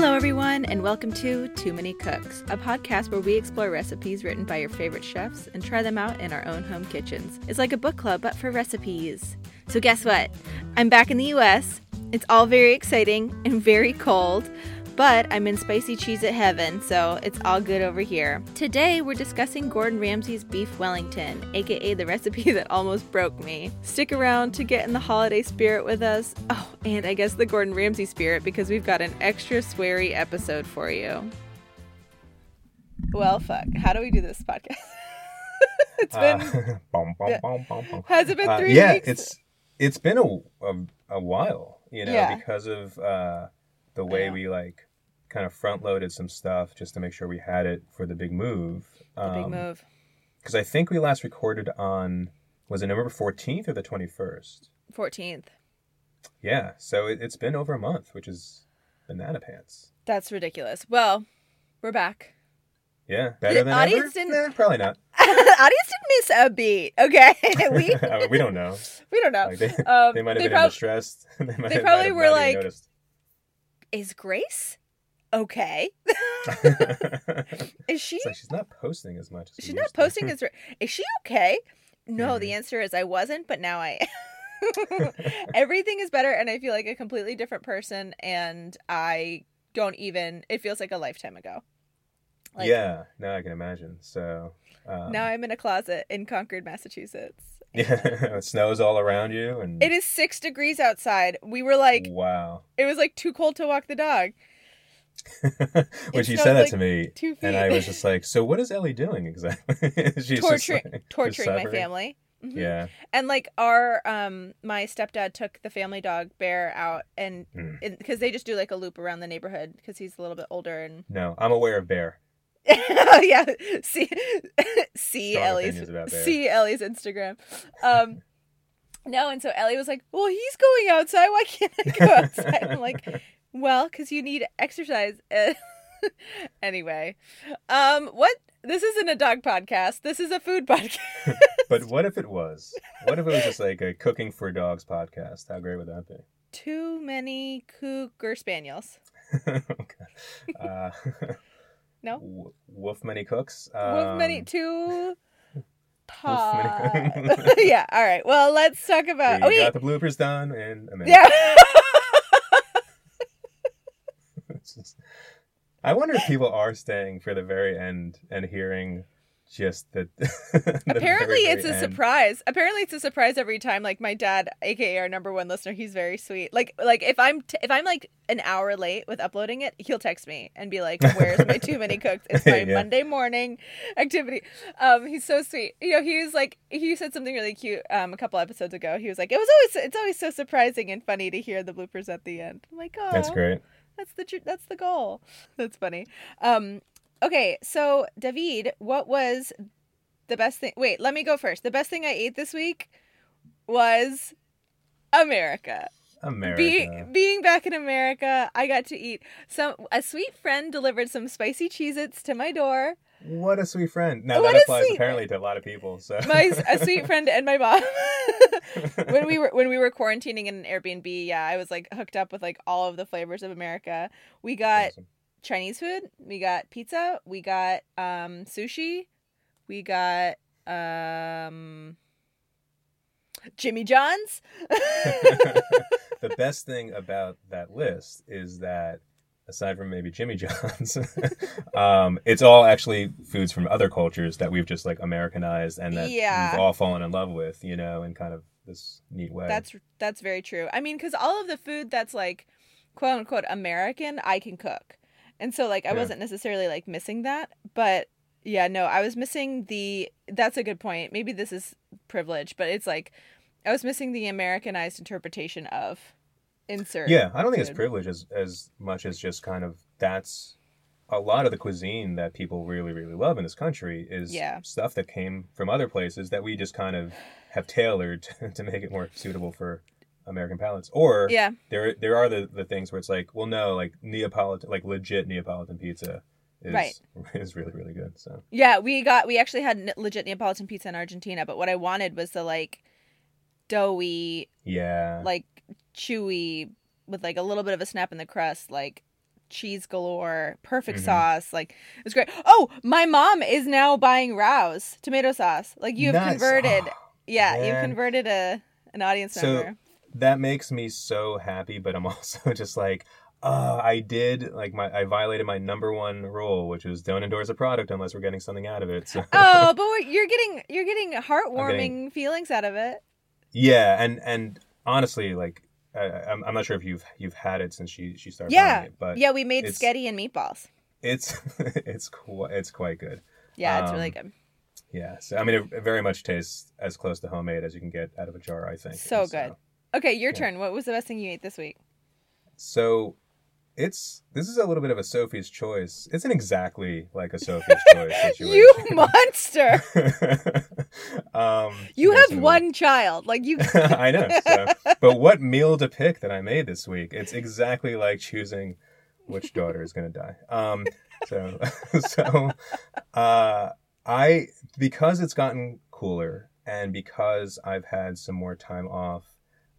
Hello, everyone, and welcome to Too Many Cooks, a podcast where we explore recipes written by your favorite chefs and try them out in our own home kitchens. It's like a book club, but for recipes. So, guess what? I'm back in the US. It's all very exciting and very cold, but I'm in spicy Cheez-It heaven, so it's all good over here. Today, we're discussing Gordon Ramsay's Beef Wellington, aka the recipe that almost broke me. Stick around to get in the holiday spirit with us. Oh, and I guess the Gordon Ramsay spirit because we've got an extra sweary episode for you. Well, fuck. How do we do this podcast? it's been. Uh, Yeah. bum, bum, bum. has it been Uh, three yeah, weeks? it's it's been a, a a while, you know, Yeah. because of uh, the way know. we like kind of front loaded some stuff just to make sure we had it for the big move. the big move. Because I think we last recorded on was it November fourteenth or the twenty first? 14th. Yeah, so it, it's been over a month, which is banana pants. That's ridiculous. Well, we're back. Yeah, better than audience ever. didn't- Nah, probably not. audience didn't miss a beat. Okay, we we don't know. we don't know. Like they, Um, they might have been prob- they they probably were like- noticed. Is Grace okay? Is she? It's like she's not posting as much. As She's not to. posting as. Is she okay? No, the Mhm. answer is I wasn't, but now I. Everything is better, and I feel like a completely different person, and I don't even. It feels like a lifetime ago. Like, yeah, now I can imagine. So um, Now I'm in a closet in Concord, Massachusetts. yeah, it snows all around you, and It is six degrees outside. We were like, wow. it was like too cold to walk the dog. when she said that like to me, and I was just like, "So what is Ellie doing exactly?" She's torturing, like, torturing my family. Mhm. Yeah, And like our um my stepdad took the family dog Bear out and Mm. because they just do like a loop around the neighborhood because he's a little bit older and no, I'm aware of Bear. oh yeah see see Strong Ellie's opinions about Bear. see Ellie's Instagram um no and so Ellie was like well he's going outside why can't I go outside I'm like well because you need exercise anyway um what this isn't a dog podcast this is a food podcast But what if it was? What if it was just like a cooking for dogs podcast? How great would that be? too many cocker spaniels okay. Uh, No? w- Wolf many cooks. Um. Wolf many- Pod. yeah. All right. Well, let's talk about. we Oh wait. got the bloopers done in a minute. Yeah. I wonder if people are staying for the very end and hearing just that. Apparently, very, it's a end. surprise. Apparently, it's a surprise every time. Like my dad, aka our number one listener, he's very sweet. Like, like if I'm t- if I'm like an hour late with uploading it, he'll text me and be like, "Where's my too many cooks? It's my Yeah. Monday morning activity." Um, he's so sweet. You know, he was like, he said something really cute. Um, a couple episodes ago, he was like, "It was always it's always so surprising and funny to hear the bloopers at the end." I'm like, "Oh, That's great. That's the tr- that's the goal. That's funny. Um okay, so David, what was the best thing? Wait, let me go first. The best thing I ate this week was America. America. Being being back in America, I got to eat some a sweet friend delivered some spicy Cheez-Its to my door. What a sweet friend. Now What that applies sweet- apparently to a lot of people. So My a sweet friend and my mom. when we were when we were quarantining in an Airbnb, yeah, I was like hooked up with like all of the flavors of America. We got Awesome. Chinese food. We got pizza. We got um, sushi. We got um, Jimmy John's. the best thing about that list is that aside from maybe Jimmy John's, um, it's all actually foods from other cultures that we've just like Americanized and that Yeah. we've all fallen in love with, you know, in kind of this neat way. that's that's very true. I mean, because all of the food that's like quote unquote American, I can cook, and so like I Yeah. wasn't necessarily like missing that, but yeah, no, I was missing the. That's a good point. Maybe this is privilege, but it's like I was missing the Americanized interpretation of insert. yeah, I don't think it's privilege as as much as just kind of that's a lot of the cuisine that people really really love in this country is Yeah. stuff that came from other places that we just kind of have tailored to make it more suitable for American palates. Or Yeah, there there are the, the things where it's like, well, no, like Neapolitan, like legit Neapolitan pizza is Right. is really really good. So yeah. We got we actually had legit Neapolitan pizza in Argentina, but what I wanted was the like doughy yeah, like chewy with like a little bit of a snap in the crust, like cheese galore, perfect Mhm. sauce. Like it was great. Oh, my mom is now buying Rao's tomato sauce. Like you've Nice. converted. Oh, yeah, you've converted a an audience So- member. that makes me so happy, but I'm also just like, uh, I did like my I violated my number one rule, which was don't endorse a product unless we're getting something out of it. So oh, but you're getting you're getting heartwarming feelings out of it. yeah, and and honestly, like I, I'm I'm not sure if you've you've had it since she she started Yeah. buying it, but Yeah, we made sketty and meatballs. it's it's quite it's quite good. Yeah, it's really Um, good. Yeah, so I mean, it, it very much tastes as close to homemade as you can get out of a jar. I think So good. Okay, your yeah. turn. What was the best thing you ate this week? So it's this is a little bit of a Sophie's choice. It's not exactly like a Sophie's choice situation. You monster! um, You have some- one child. Like you. I know. So, but what meal to pick that I made this week? It's exactly like choosing which daughter is going to die. Um, so, so, uh, I because it's gotten cooler and because I've had some more time off,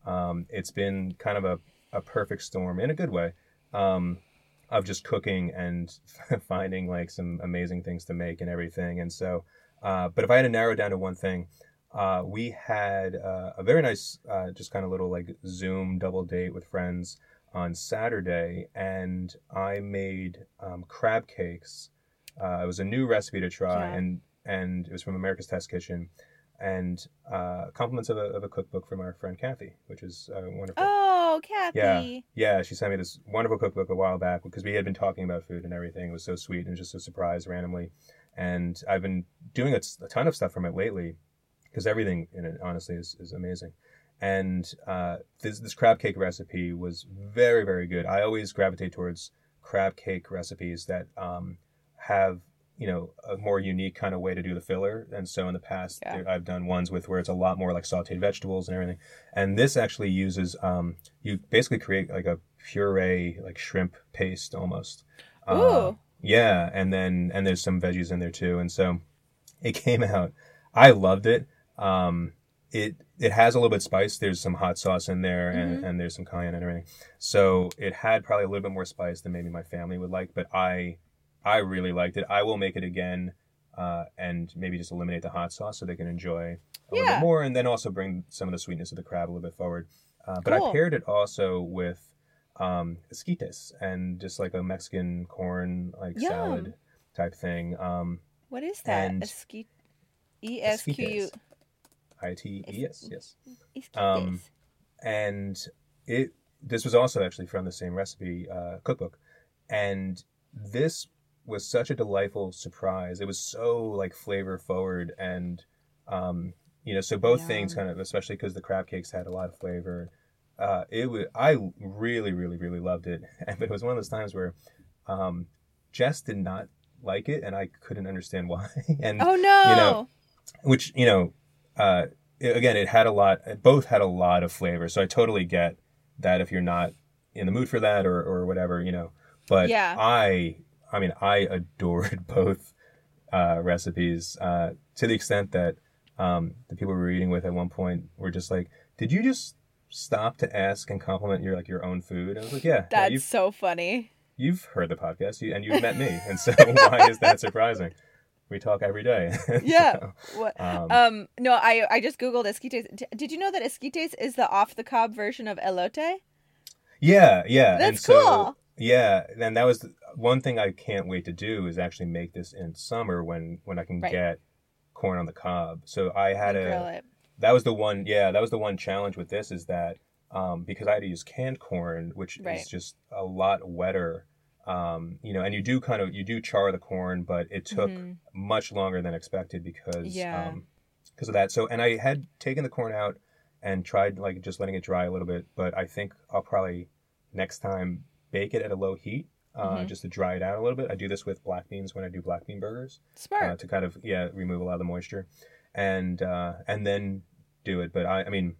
um, it's been kind of a, a perfect storm in a good way. Um, of just cooking and finding like some amazing things to make and everything. And so, uh, but if I had to narrow down to one thing, uh, we had uh, a very nice, uh, just kind of little like Zoom double date with friends on Saturday, and I made um, crab cakes. Uh, it was a new recipe to try, Yeah. and and it was from America's Test Kitchen, and uh, compliments of a, of a cookbook from our friend Kathy, which is uh, wonderful. Oh, Kathy. Yeah, she sent me this wonderful cookbook a while back because we had been talking about food and everything. It was so sweet and just a surprise randomly. And I've been doing a, a ton of stuff from it lately because everything in it, honestly, is, is amazing. And uh, this, this crab cake recipe was very, very good. I always gravitate towards crab cake recipes that um, have you know a more unique kind of way to do the filler. And so in the past Yeah. there, i've done ones with where it's a lot more like sauteed vegetables and everything. And this actually uses um, you basically create like a puree like shrimp paste almost. Uh, Ooh. yeah. And then and there's some veggies in there too. And so it came out. I loved it. Um it it has a little bit spice. There's some hot sauce in there and, and there's some cayenne and everything. So it had probably a little bit more spice than maybe my family would like but i i really liked it i will make it again uh, and maybe just eliminate the hot sauce so they can enjoy a little bit more and then also bring some of the sweetness of the crab a little bit forward uh, but Cool. i paired it also with um, esquites and just like a mexican corn like Yum. salad type thing um, What is that? And- Esqui- E S Q U. esquites. Yes Esquites. Um, and it this was also actually from the same recipe uh, cookbook and this was such a delightful surprise. It was so like flavor forward and um, you know so both things kind of especially because the crab cakes had a lot of flavor. Uh, it was i really really really loved it. And but it was one of those times where um, jess did not like it and i couldn't understand why. And oh no. you know, which you know uh again it had a lot both had a lot of flavor. So i totally get that if you're not in the mood for that or or whatever you know. But Yeah. i i mean i adored both uh recipes uh to the extent that um the people we were eating with at one point were just like did you just stop to ask and compliment your like your own food And i was like yeah, yeah That's you've, so funny. you've heard the podcast you, and you've met me and so why is that surprising we talk every day Yeah. So, What? um, Um, no, I I just googled esquites. Did you know that esquites is the off the cob version of elote? Yeah, yeah. and That's so, cool. Yeah, and that was one thing I can't wait to do is actually make this in summer when when I can Right. get corn on the cob. So I had And a that was the one yeah that was the one challenge with this is that um, because I had to use canned corn, which Right. is just a lot wetter. Um, you know, and you do kind of you do char the corn, but it took Mhm. much longer than expected because Yeah. um, because of that. So and I had taken the corn out and tried like just letting it dry a little bit, but I think I'll probably next time bake it at a low heat uh, Mhm. just to dry it out a little bit. I do this with black beans when I do black bean burgers Smart. uh, to kind of yeah remove a lot of the moisture and uh, and then do it. But I I mean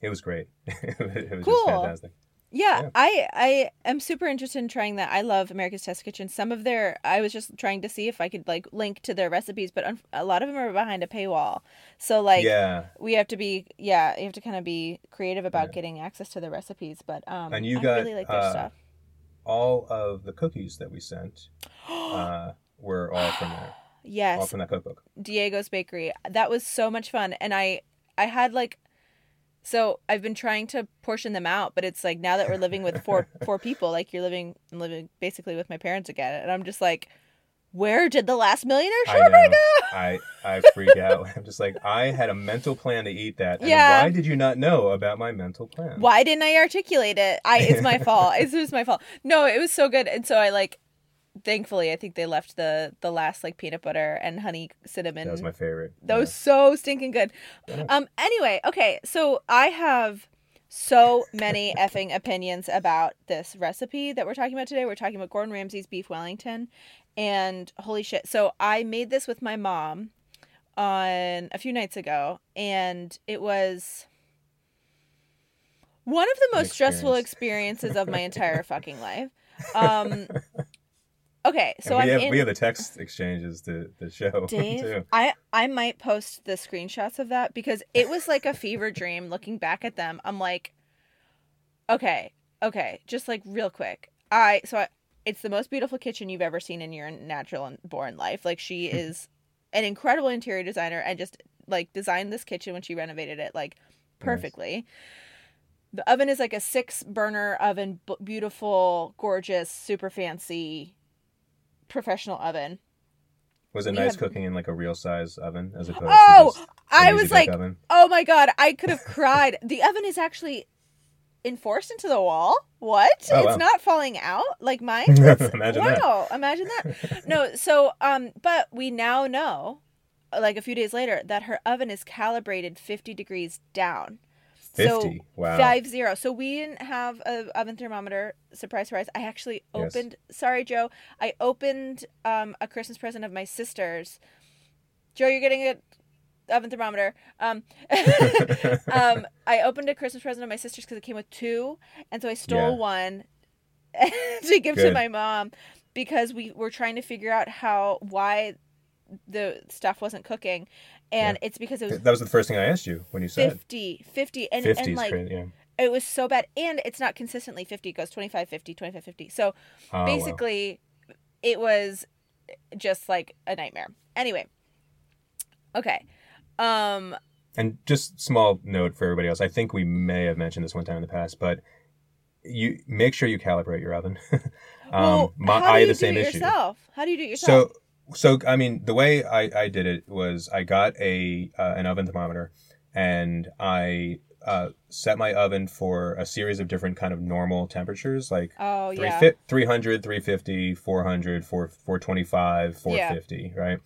it was great. it was Cool. just fantastic. Yeah, Yeah. I I am super interested in trying that. I love America's Test Kitchen. Some of their I was just trying to see if I could like link to their recipes, but un- a lot of them are behind a paywall. So like yeah, we have to be yeah, you have to kind of be creative about Yeah. getting access to the recipes, but um And you I got, really like their uh, stuff. All of the cookies that we sent uh, were all from there, Yes. all from that cookbook. Diego's Bakery. That was so much fun, and I I had like. So I've been trying to portion them out, but it's like now that we're living with four four people, like you're living I'm living basically with my parents again, and I'm just like, where did the last millionaire shortbread know. go? I I freak out. I'm just like I had a mental plan to eat that. And Yeah. Why did you not know about my mental plan? Why didn't I articulate it? I it's my fault. It's was my fault. No, it was so good, and so I like. Thankfully, I think they left the the last like peanut butter and honey cinnamon. That was my favorite. That was so stinking good. Yeah. Um. Anyway, okay. So I have so many effing opinions about this recipe that we're talking about today. We're talking about Gordon Ramsay's beef Wellington, and holy shit! So I made this with my mom on a few nights ago, and it was one of the most stressful experiences of my entire fucking life. Um. Okay, so we have in. we have the text exchanges to the show Dave, too. I I might post the screenshots of that because it was like a fever dream. Looking back at them, I'm like, okay, okay, just like real quick. I so I, it's the most beautiful kitchen you've ever seen in your natural and born life. Like she hmm. is an incredible interior designer and just like designed this kitchen when she renovated it like perfectly. The oven is like a six burner oven, b- beautiful, gorgeous, super fancy, professional oven. Was it we nice have- cooking in like a real size oven as opposed Oh, to an I was like, oven? oh my god, I could have cried. the oven is actually enforced into the wall. What? Oh, it's wow. not falling out like mine. It's- Imagine that. wow, imagine that. No, so um, but we now know, like a few days later, that her oven is calibrated fifty degrees down. So Fifty. wow. Five zero. So we didn't have a oven thermometer. Surprise, surprise. I actually Yes. opened. Sorry, Joe. I opened um, a Christmas present of my sister's. Joe, you're getting a oven thermometer. Um, um, I opened a Christmas present of my sister's because it came with two, and so I stole Yeah. one to give to my mom because we were trying to figure out how why the stuff wasn't cooking, and it's because it was that was the first thing I asked you when you said 50 50 and, fifty and like crazy. Yeah. it was so bad and it's not consistently 50 it goes 25 50 25 50 so Oh, wow. basically it was just like a nightmare anyway okay um And just small note for everybody else. I think we may have mentioned this one time in the past, but you make sure you calibrate your oven. um, well my, how I do had you the do same it issue. yourself how do you do it yourself So, so I mean, the way I, I did it was I got a uh, an oven thermometer, and I uh, set my oven for a series of different kind of normal temperatures, like oh three yeah fi- 300, 350, 400, 4, 425, 450, right?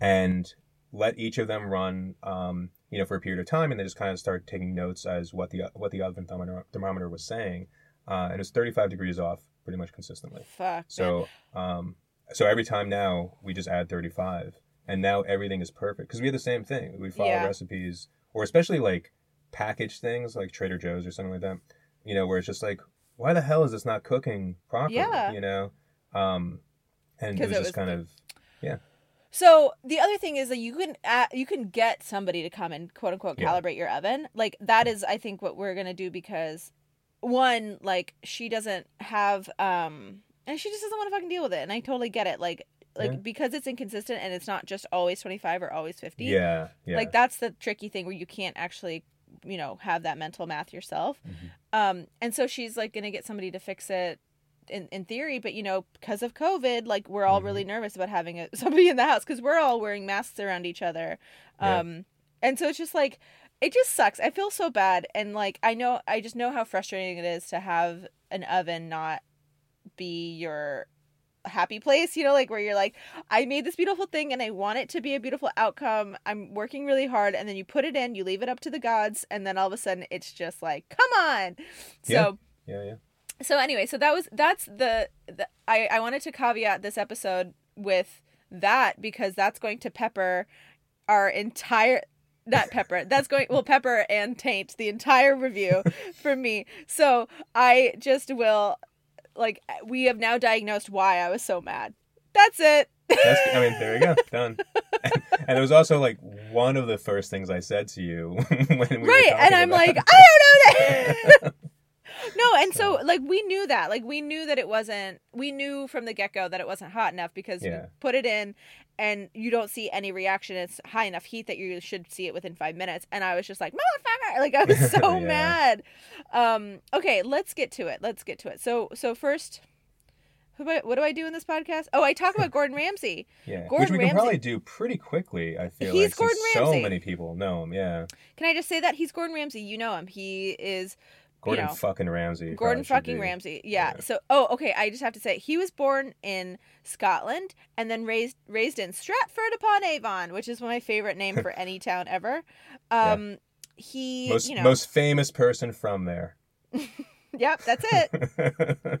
And let each of them run, um, you know, for a period of time, and then just kind of start taking notes as what the what the oven thermometer, thermometer was saying, uh, and it was 35 degrees off pretty much consistently. fuck. So, um, so every time now we just add 35 and now everything is perfect because we have the same thing. We follow Yeah. recipes or especially like packaged things like Trader Joe's or something like that, you know, where it's just like, why the hell is this not cooking properly? Yeah. You know? Um, and it was it just kind the- of, So the other thing is that you can uh, you can get somebody to come and quote unquote Yeah. calibrate your oven. Like that is I think what we're gonna do because one like she doesn't have um and she just doesn't want to fucking deal with it and I totally get it like like Yeah. because it's inconsistent and it's not just always twenty five or always fifty. yeah, yeah. Like that's the tricky thing where you can't actually you know have that mental math yourself. Mhm. Um and so she's like gonna get somebody to fix it in, in theory, but you know, because of COVID, like we're all Mhm. really nervous about having a, somebody in the house because we're all wearing masks around each other. Yeah. Um, and so it's just like, it just sucks. I feel so bad. And like, I know, I just know how frustrating it is to have an oven not be your happy place, you know, like where you're like, I made this beautiful thing and I want it to be a beautiful outcome. I'm working really hard. And then you put it in, you leave it up to the gods. And then all of a sudden it's just like, come on. So, Yeah. yeah, yeah. So anyway so that was that's the, the I, I wanted to caveat this episode with that because that's going to pepper our entire not pepper that's going well pepper and taint the entire review for me. So i just will like we have now diagnosed why i was so mad. That's it. That's, I mean, there you go, done. And, and it was also like one of the first things I said to you when we were right and i'm about like i don't know that no, and so like we knew that. Like we knew that it wasn't we knew from the get go that it wasn't hot enough because Yeah. you put it in and you don't see any reaction. It's high enough heat that you should see it within five minutes. And I was just like, motherfucker! Like I was so Yeah. mad. Um, okay, let's get to it. Let's get to it. So so first who what do I do in this podcast? Oh, I talk about Gordon Ramsay. Yeah, Gordon which we Ramsay- can probably do pretty quickly. I feel He's like Gordon Ramsay. so many people know him. Yeah, Can I just say that he's Gordon Ramsay? You know him. He is Gordon know, fucking Ramsay. Gordon fucking. Ramsay. Yeah. Yeah. So, oh, okay. I just have to say he was born in Scotland and then raised raised in Stratford upon Avon, which is my favorite name for any town ever. Um, he, Most you know, most famous person from there. yep, that's it.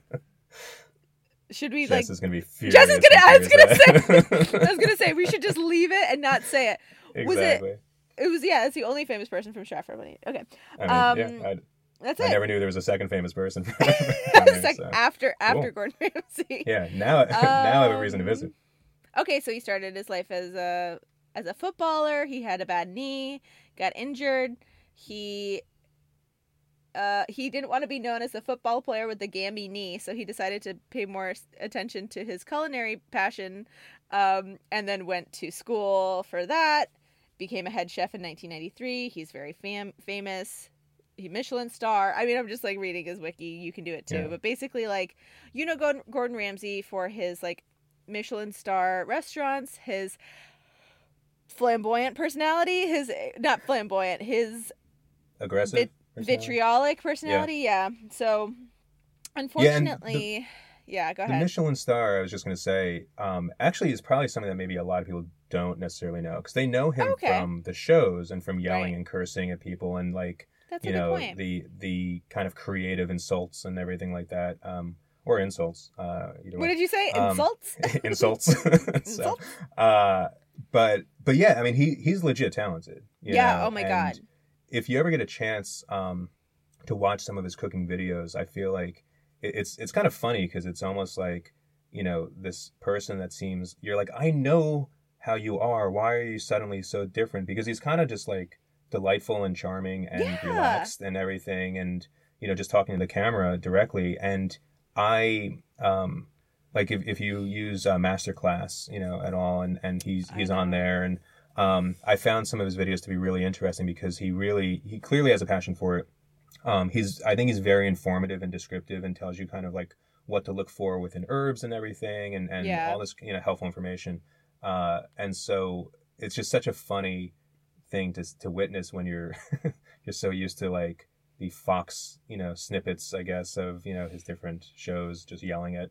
Should we Jess like? is gonna be furious. Jess is gonna- I was gonna that. I was gonna say we should just leave it and not say it. Was it- exactly. It was yeah. It's the only famous person from Stratford. Okay, I mean, um, yeah, I, that's I never knew there was a second famous person. From like so. after after Cool. Gordon Ramsay. Yeah, now now I have a reason to Um, visit. Okay, so he started his life as a as a footballer. He had a bad knee, got injured. He uh, he didn't want to be known as a football player with the gamby knee, so he decided to pay more attention to his culinary passion, um, and then went to school for that. Became a head chef in 1993. He's very fam- famous. He Michelin star. I mean, I'm just like reading his wiki. You can do it too. Yeah. But basically, like you know, Gordon, Gordon Ramsay for his like Michelin star restaurants, his flamboyant personality, his not flamboyant, his Aggressive. vit- personality? vitriolic personality. Yeah. So, unfortunately, yeah, go ahead. The. Michelin star, I was just going to say, um, actually is probably something that maybe a lot of people don't necessarily know because they know him Okay. from the shows and from yelling Right. and cursing at people and like That's you know point. the the kind of creative insults and everything like that, um, or insults. Uh, what did you say? Um, Insults? insults. so, uh, but but yeah, I mean he he's legit talented. you Yeah, know, oh my and God. If you ever get a chance um, to watch some of his cooking videos, I feel like it, it's it's kind of funny because it's almost like you know this person that seems you're like I know how you are. Why are you suddenly so different? Because he's kind of just like delightful and charming and Yeah. relaxed and everything, and you know just talking to the camera directly. And I um, like if, if you use uh, masterclass you know at all and and he's he's on there and um, i found some of his videos to be really interesting because he really he clearly has a passion for it um, he's i think he's very informative and descriptive and tells you kind of like what to look for within herbs and everything and and Yeah. all this you know helpful information uh, and so it's just such a funny thing to to witness when you're you're so used to like the fox you know snippets i guess of you know his different shows just yelling at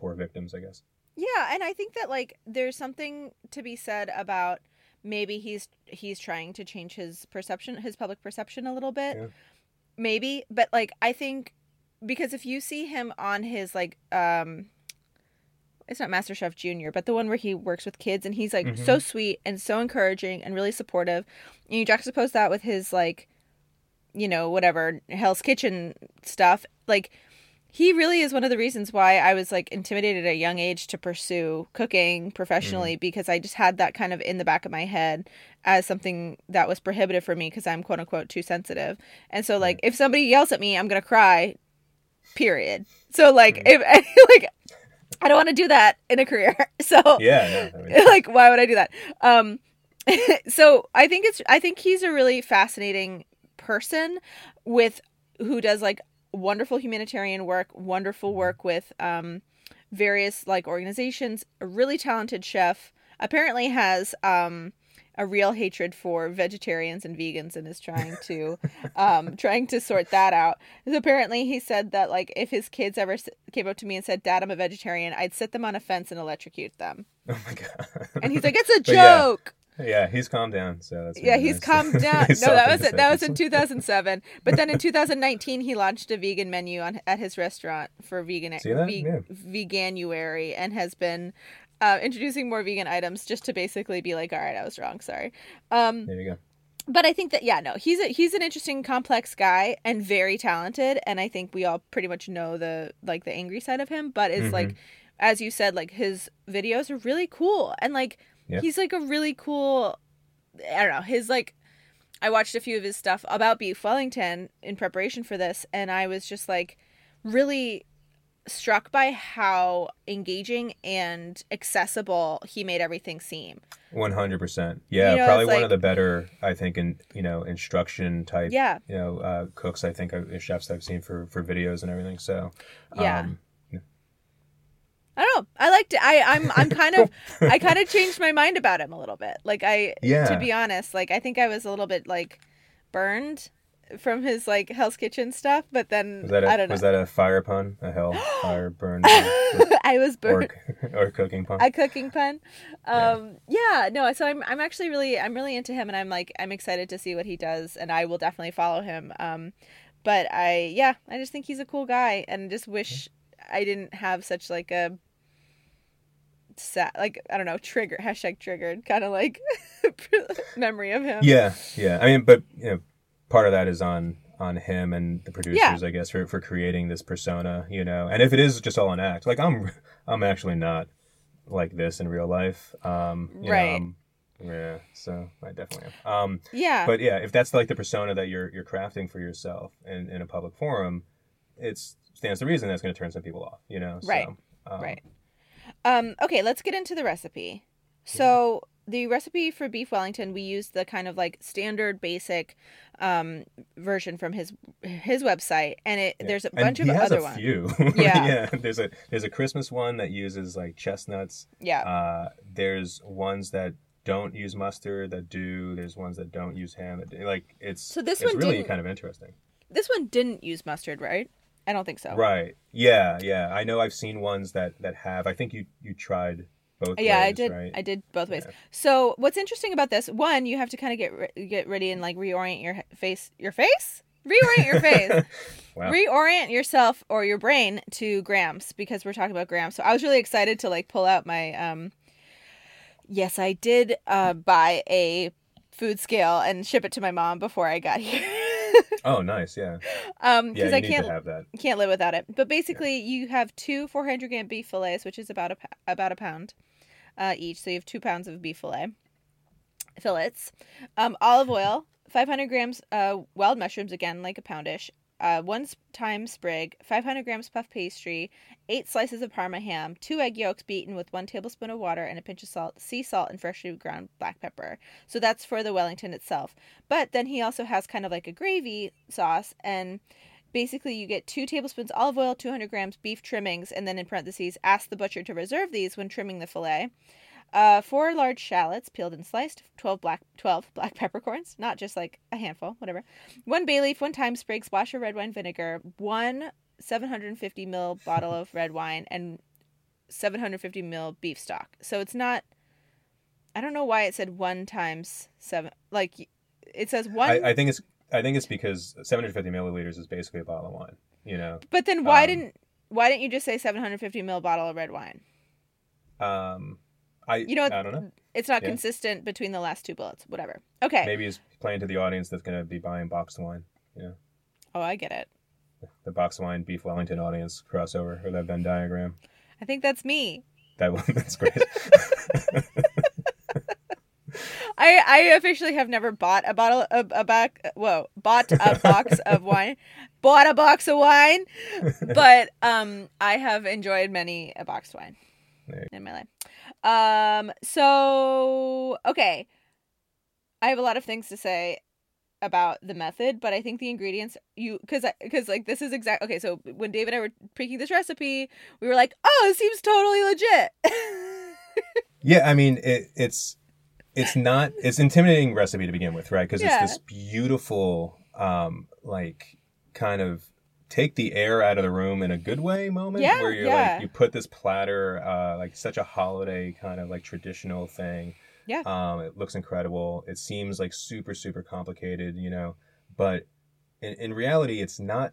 poor victims i guess Yeah, and I think that like there's something to be said about maybe he's he's trying to change his perception, his public perception a little bit. Yeah. Maybe, but like I think because if you see him on his like um it's not MasterChef Junior, but the one where he works with kids and he's like Mhm. so sweet and so encouraging and really supportive. And you juxtapose that with his like you know, whatever Hell's Kitchen stuff, like he really is one of the reasons why I was like intimidated at a young age to pursue cooking professionally because I just had that kind of in the back of my head as something that was prohibitive for me because I'm quote unquote too sensitive. And so like if somebody yells at me, I'm gonna cry. Period. So like if like I don't want to do that in a career. So yeah no, I mean, like why would i do that? Um so i think it's i think he's a really fascinating person with who does like wonderful humanitarian work wonderful work with um various like organizations a really talented chef apparently has um a real hatred for vegetarians and vegans and is trying to um trying to sort that out so apparently he said that like if his kids ever came up to me and said dad i'm a vegetarian i'd sit them on a fence and electrocute them oh my god and he's like, "It's a yeah, joke." yeah he's calmed down so that's Yeah, really he's nice. calmed down. No, that was it. That was in 2007. But then in 2019, he launched a vegan menu on at his restaurant for vegan ve- Yeah. veganuary and has been uh, introducing more vegan items just to basically be like, "All right, I was wrong. Sorry." Um, there you go but I think that yeah, no, he's a he's an interesting, complex guy and very talented, and I think we all pretty much know the like the angry side of him. But it's Mhm. like, as you said, like his videos are really cool, and like Yeah. he's like a really cool. I don't know his like. I watched a few of his stuff about beef Wellington in preparation for this, and I was just like really struck by how engaging and accessible he made everything seem. One hundred percent. Yeah, You know, probably one like- of the better, I think, in you know, instruction type. Yeah. You know, uh, cooks. I think uh, chefs I've seen for for videos and everything. So. Yeah. Um, I don't know. I liked it. I I'm I'm kind of I kind of changed my mind about him a little bit. Like I Yeah. to be honest, like I think I was a little bit like burned from his like Hell's Kitchen stuff, but then was that a, I don't know. was that a fire pun? A hell fire burn I was burned. or or cooking pun? a cooking pun. Yeah. Um yeah. no, so I'm I'm actually really I'm really into him and I'm like I'm excited to see what he does and I will definitely follow him. Um but I yeah, I just think he's a cool guy and just wish I didn't have such like a sad like I don't know, trigger hashtag triggered kind of like memory of him. Yeah, yeah. I mean, but you know, part of that is on on him and the producers, I guess, for for creating this persona. You know, and if it is just all an act, like I'm, I'm actually not like this in real life. Um, you know, Right. I'm- yeah. So I definitely am. Um, Yeah. but yeah, if that's like the persona that you're you're crafting for yourself in in a public forum, it stands to reason that's going to turn some people off. You know. Right. So, um, Right. Um, okay, let's get into the recipe. So the recipe for beef Wellington, we used the kind of like standard basic um, version from his his website, and it Yeah. there's a And bunch of he has other a ones. few. Yeah. yeah. There's a there's a Christmas one that uses like chestnuts. Yeah, Uh, there's ones that don't use mustard that do. There's ones that don't use ham. That do. Like it's So this it's one really kind of interesting. this one didn't use mustard, right? I don't think so. Right. Yeah. Yeah. I know. I've seen ones that that have. I think you you tried both. Yeah, I did. Right? I did both ways. Yeah. So what's interesting about this? One, you have to kind of get re- get ready and like reorient your face. Your face. Reorient your face. Wow. reorient yourself or your brain to grams because we're talking about grams. So I was really excited to like pull out my um yes, I did uh buy a food scale and ship it to my mom before I got here. oh, nice. Yeah. um because You I can't have that. can't live without it. But basically, you have two 400 gram beef fillets, which is about a about a pound uh, each. So you have two pounds of beef fillet fillets, um, olive oil, 500 grams uh, wild mushrooms, again like a poundish, uh, one thyme sprig, 500 grams puff pastry, eight slices of Parma ham, two egg yolks beaten with one tablespoon of water and a pinch of salt, sea salt, and freshly ground black pepper. So that's for the Wellington itself. But then he also has kind of like a gravy sauce and basically you get two tablespoons olive oil 200 grams beef trimmings and then in parentheses ask the butcher to reserve these when trimming the fillet uh, four large shallots peeled and sliced 12 black 12 black peppercorns not just like a handful whatever. One bay leaf one thyme sprig splash of red wine vinegar one 750 ml bottle of red wine and 750 ml beef stock. So it's not i don't know why it said one times seven like it says one I, I think it's I think it's because 750 milliliters is basically a bottle of wine. You know. But then why Um, didn't why didn't you just say 750 ml bottle of red wine? Um. I You know, I don't know. It's not Yeah. consistent between the last two bullets. Whatever. Okay. Maybe he's playing to the audience that's going to be buying boxed wine. Yeah. Oh, I get it. The boxed wine beef Wellington audience crossover or that Venn diagram. I think that's me. That one that's great. I I officially have never bought a bottle of a back. Whoa, bought a box of wine. Bought a box of wine, but um, I have enjoyed many a boxed wine in my life. Um, so okay, I have a lot of things to say about the method, but I think the ingredients you because because like this is exact. Okay, so when Dave and I were picking this recipe, we were like, oh, it seems totally legit. yeah, I mean it, it's it's not it's intimidating recipe to begin with, right? Because Yeah. it's this beautiful um like kind of take the air out of the room in a good way moment Yeah, where you're yeah. like you put this platter uh like such a holiday kind of like traditional thing Yeah. um it looks incredible it seems like super super complicated you know but in, in reality it's not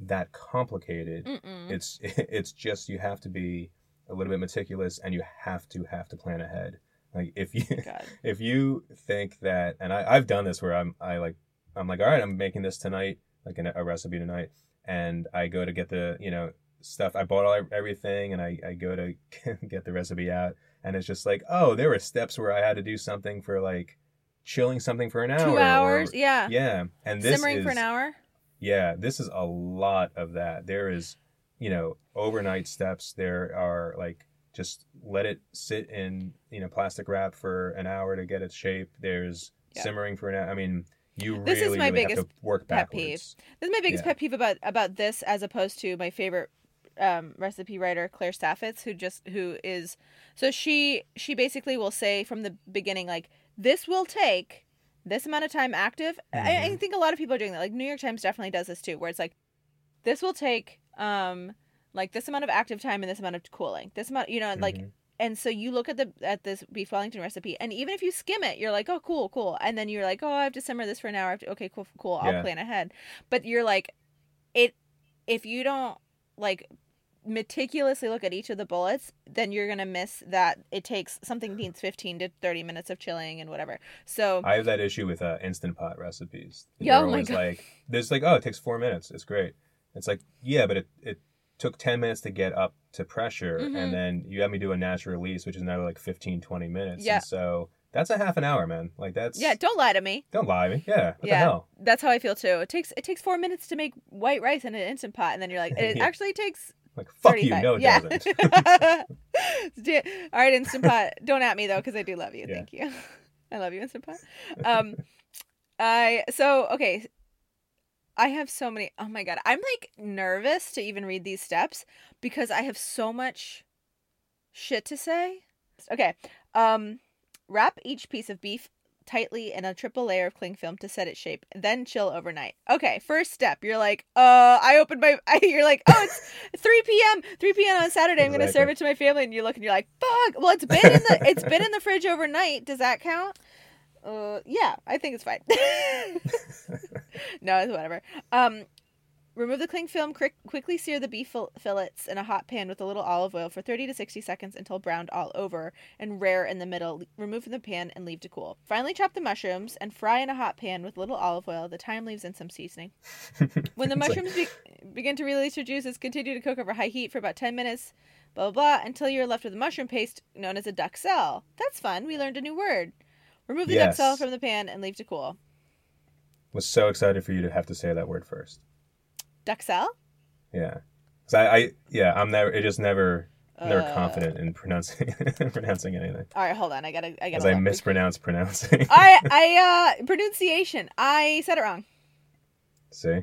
that complicated Mm-mm. it's it's just you have to be a little bit meticulous and you have to have to plan ahead like if you God. if you think that and I, i've done this where i'm i like i'm like all right i'm making this tonight like in a, recipe tonight and i go to get the you know stuff i bought all everything and i, I go to get the recipe out and it's just like oh there were steps where i had to do something for like chilling something for an hour. Two or- hours. yeah. yeah, and this Simmering is for an hour. yeah, this is a lot of that. There is, you know, overnight steps. There are like just let it sit in you know plastic wrap for an hour to get its shape. There's Yeah. simmering for an hour. I mean, you This is really, my really have biggest to work pet peeve. This is my biggest Yeah. pet peeve about about this, as opposed to my favorite um, recipe writer Claire Saffitz, who just who is so she she basically will say from the beginning like this will take this amount of time active. I, I Mhm. think a lot of people are doing that. Like New York Times definitely does this too, where it's like this will take um like this amount of active time and this amount of cooling. This amount, you know, like Mhm. and so you look at the at this beef wellington recipe and even if you skim it you're like oh cool cool and then you're like oh i have to simmer this for an hour I have to, okay cool cool i'll Yeah. plan ahead but you're like it if you don't like meticulously look at each of the bullets then you're gonna miss that it takes something needs 15 to 30 minutes of chilling and whatever so I have that issue with uh, instant pot recipes. Yeah, oh my God. like, there's like, oh, it takes four minutes. It's great. It's like, yeah, but it, it took 10 minutes to get up to pressure. Mhm. And then you have me do a natural release, which is another like 15, 20 minutes. Yeah. And so that's a half an hour, man. Like that's, yeah don't lie to me don't lie to me. Yeah. What Yeah. the hell? that's how i feel too it takes it takes four minutes to make white rice in an instant pot and then you're like it Yeah. actually takes Like, fuck you. No, it yeah. doesn't. All right, Instant Pot. Don't at me though, because I do love you. Yeah. Thank you. I love you, Instant Pot. Um, I so okay. I have so many. Oh my god, I'm like nervous to even read these steps because I have so much shit to say. Okay. Um, wrap each piece of beef tightly in a triple layer of cling film to set its shape, then chill overnight. Okay, first step. You're like, uh, I opened my. you're like, oh, it's 3 p.m. 3 p.m. on Saturday. I'm gonna serve it to my family, and you look and you're like, fuck. Well, it's been in the it's been in the fridge overnight. Does that count? Uh, yeah, I think it's fine. no, it's whatever. Um, remove the cling film. Quick, quickly sear the beef fillets in a hot pan with a little olive oil for 30 to 60 seconds until browned all over and rare in the middle. Remove from the pan and leave to cool. Finally, chop the mushrooms and fry in a hot pan with a little olive oil, the thyme leaves, and some seasoning. When the mushrooms be- begin to release their juices, continue to cook over high heat for about 10 minutes, blah, blah, blah, until you're left with a mushroom paste known as a duxelle. That's fun. We learned a new word. Remove the Yes. duxelle from the pan and leave to cool. Was so excited for you to have to say that word first. Duxelle? Yeah. 'Cause I, I, yeah, I'm never, it just never, never Uh, confident in pronouncing, pronouncing anything. All right, hold on. I gotta, I gotta. Because I mispronounce pronouncing. I, I, uh, pronunciation. I said it wrong. See?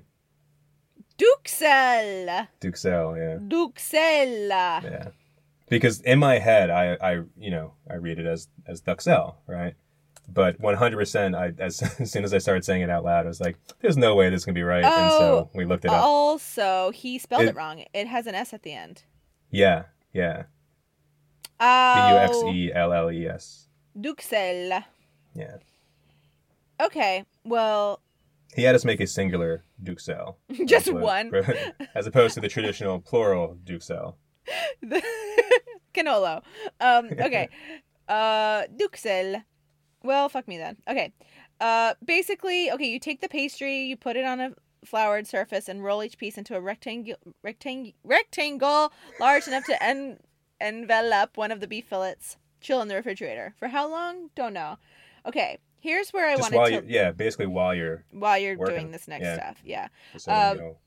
Duxel. Duxel, yeah. Duxelle. Yeah. Because in my head, I, I, you know, I read it as, as Duxel, right? But 100%, I, as, as soon as I started saying it out loud, I was like, there's no way this can be right. and Oh. so we looked it up. Also, he spelled it, It- wrong. It has an S at the end. Yeah, yeah. Oh. U X E L L E S. Duxelle. Yeah. Okay. Well, He had us make a singular Duxelle. just one. As opposed to the traditional plural Duxelle. Cannolo. Um, okay. uh, Duxelle. Well, fuck me then. Okay. Uh, basically, okay, you take the pastry, you put it on a floured surface, and roll each piece into a rectangle, rectangle, rectangle large enough to en- envelop one of the beef fillets. Chill in the refrigerator for how long? Don't know. Okay, here's where I while to yeah, basically while you're, while you're working. doing this next Yeah. stuff. Yeah. so, Um, you know,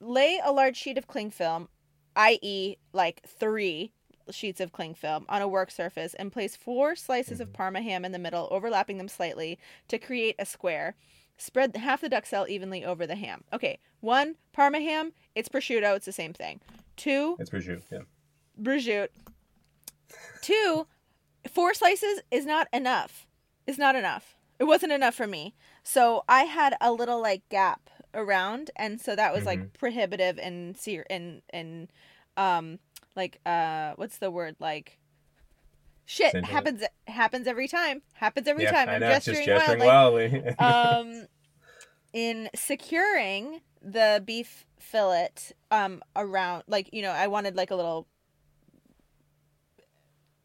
lay a large sheet of cling film, i.e., like three sheets of cling film, on a work surface and place four slices of Mhm. Parma ham in the middle, overlapping them slightly to create a square. Spread half the duxelle evenly over the ham. Okay, one, Parma ham, it's prosciutto, it's the same thing. Two, it's prosciutto. Yeah. prosciutto. Two, four slices is not enough. Is not enough. It wasn't enough for me. So I had a little like gap around, and so that was like prohibitive and and and um like uh what's the word like shit happens happens every time happens every yeah, time. I'm know, gesturing, just gesturing wildly. wildly. um in securing the beef fillet um around like you know i wanted like a little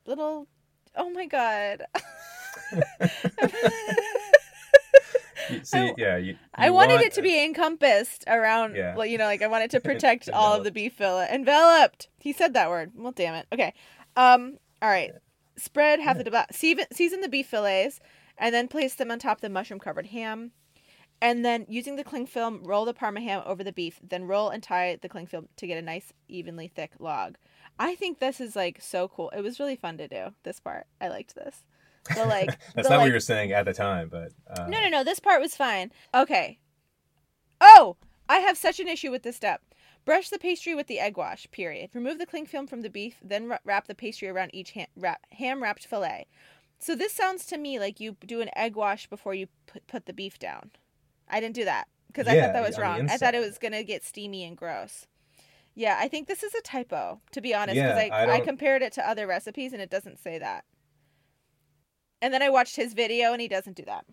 little oh my god You- See, yeah, you, i wanted want- it to be encompassed around Yeah. well you know like i wanted to protect all of the beef fillet enveloped he said that word well damn it okay um all right spread half the deba- season season the beef fillets and then place them on top of the mushroom covered ham. And then using the cling film, roll the parma ham over the beef, then roll and tie the cling film to get a nice, evenly thick log. I think this is like so cool. It was really fun to do this part. I liked this. The like That's the, not what you were saying at the time, but uh, No, no, no. This part was fine. Okay. Oh, I have such an issue with this step. Brush the pastry with the egg wash, period. Remove the cling film from the beef, then wrap the pastry around each ham, wrapped fillet. So this sounds to me like you do an egg wash before you put, the beef down. I didn't do that because I thought that was wrong. I thought it was going to get steamy and gross. Yeah, I think this is a typo, to be honest, Yeah, because I, I I compared it to other recipes and it doesn't say that. And then I watched his video and he doesn't do that.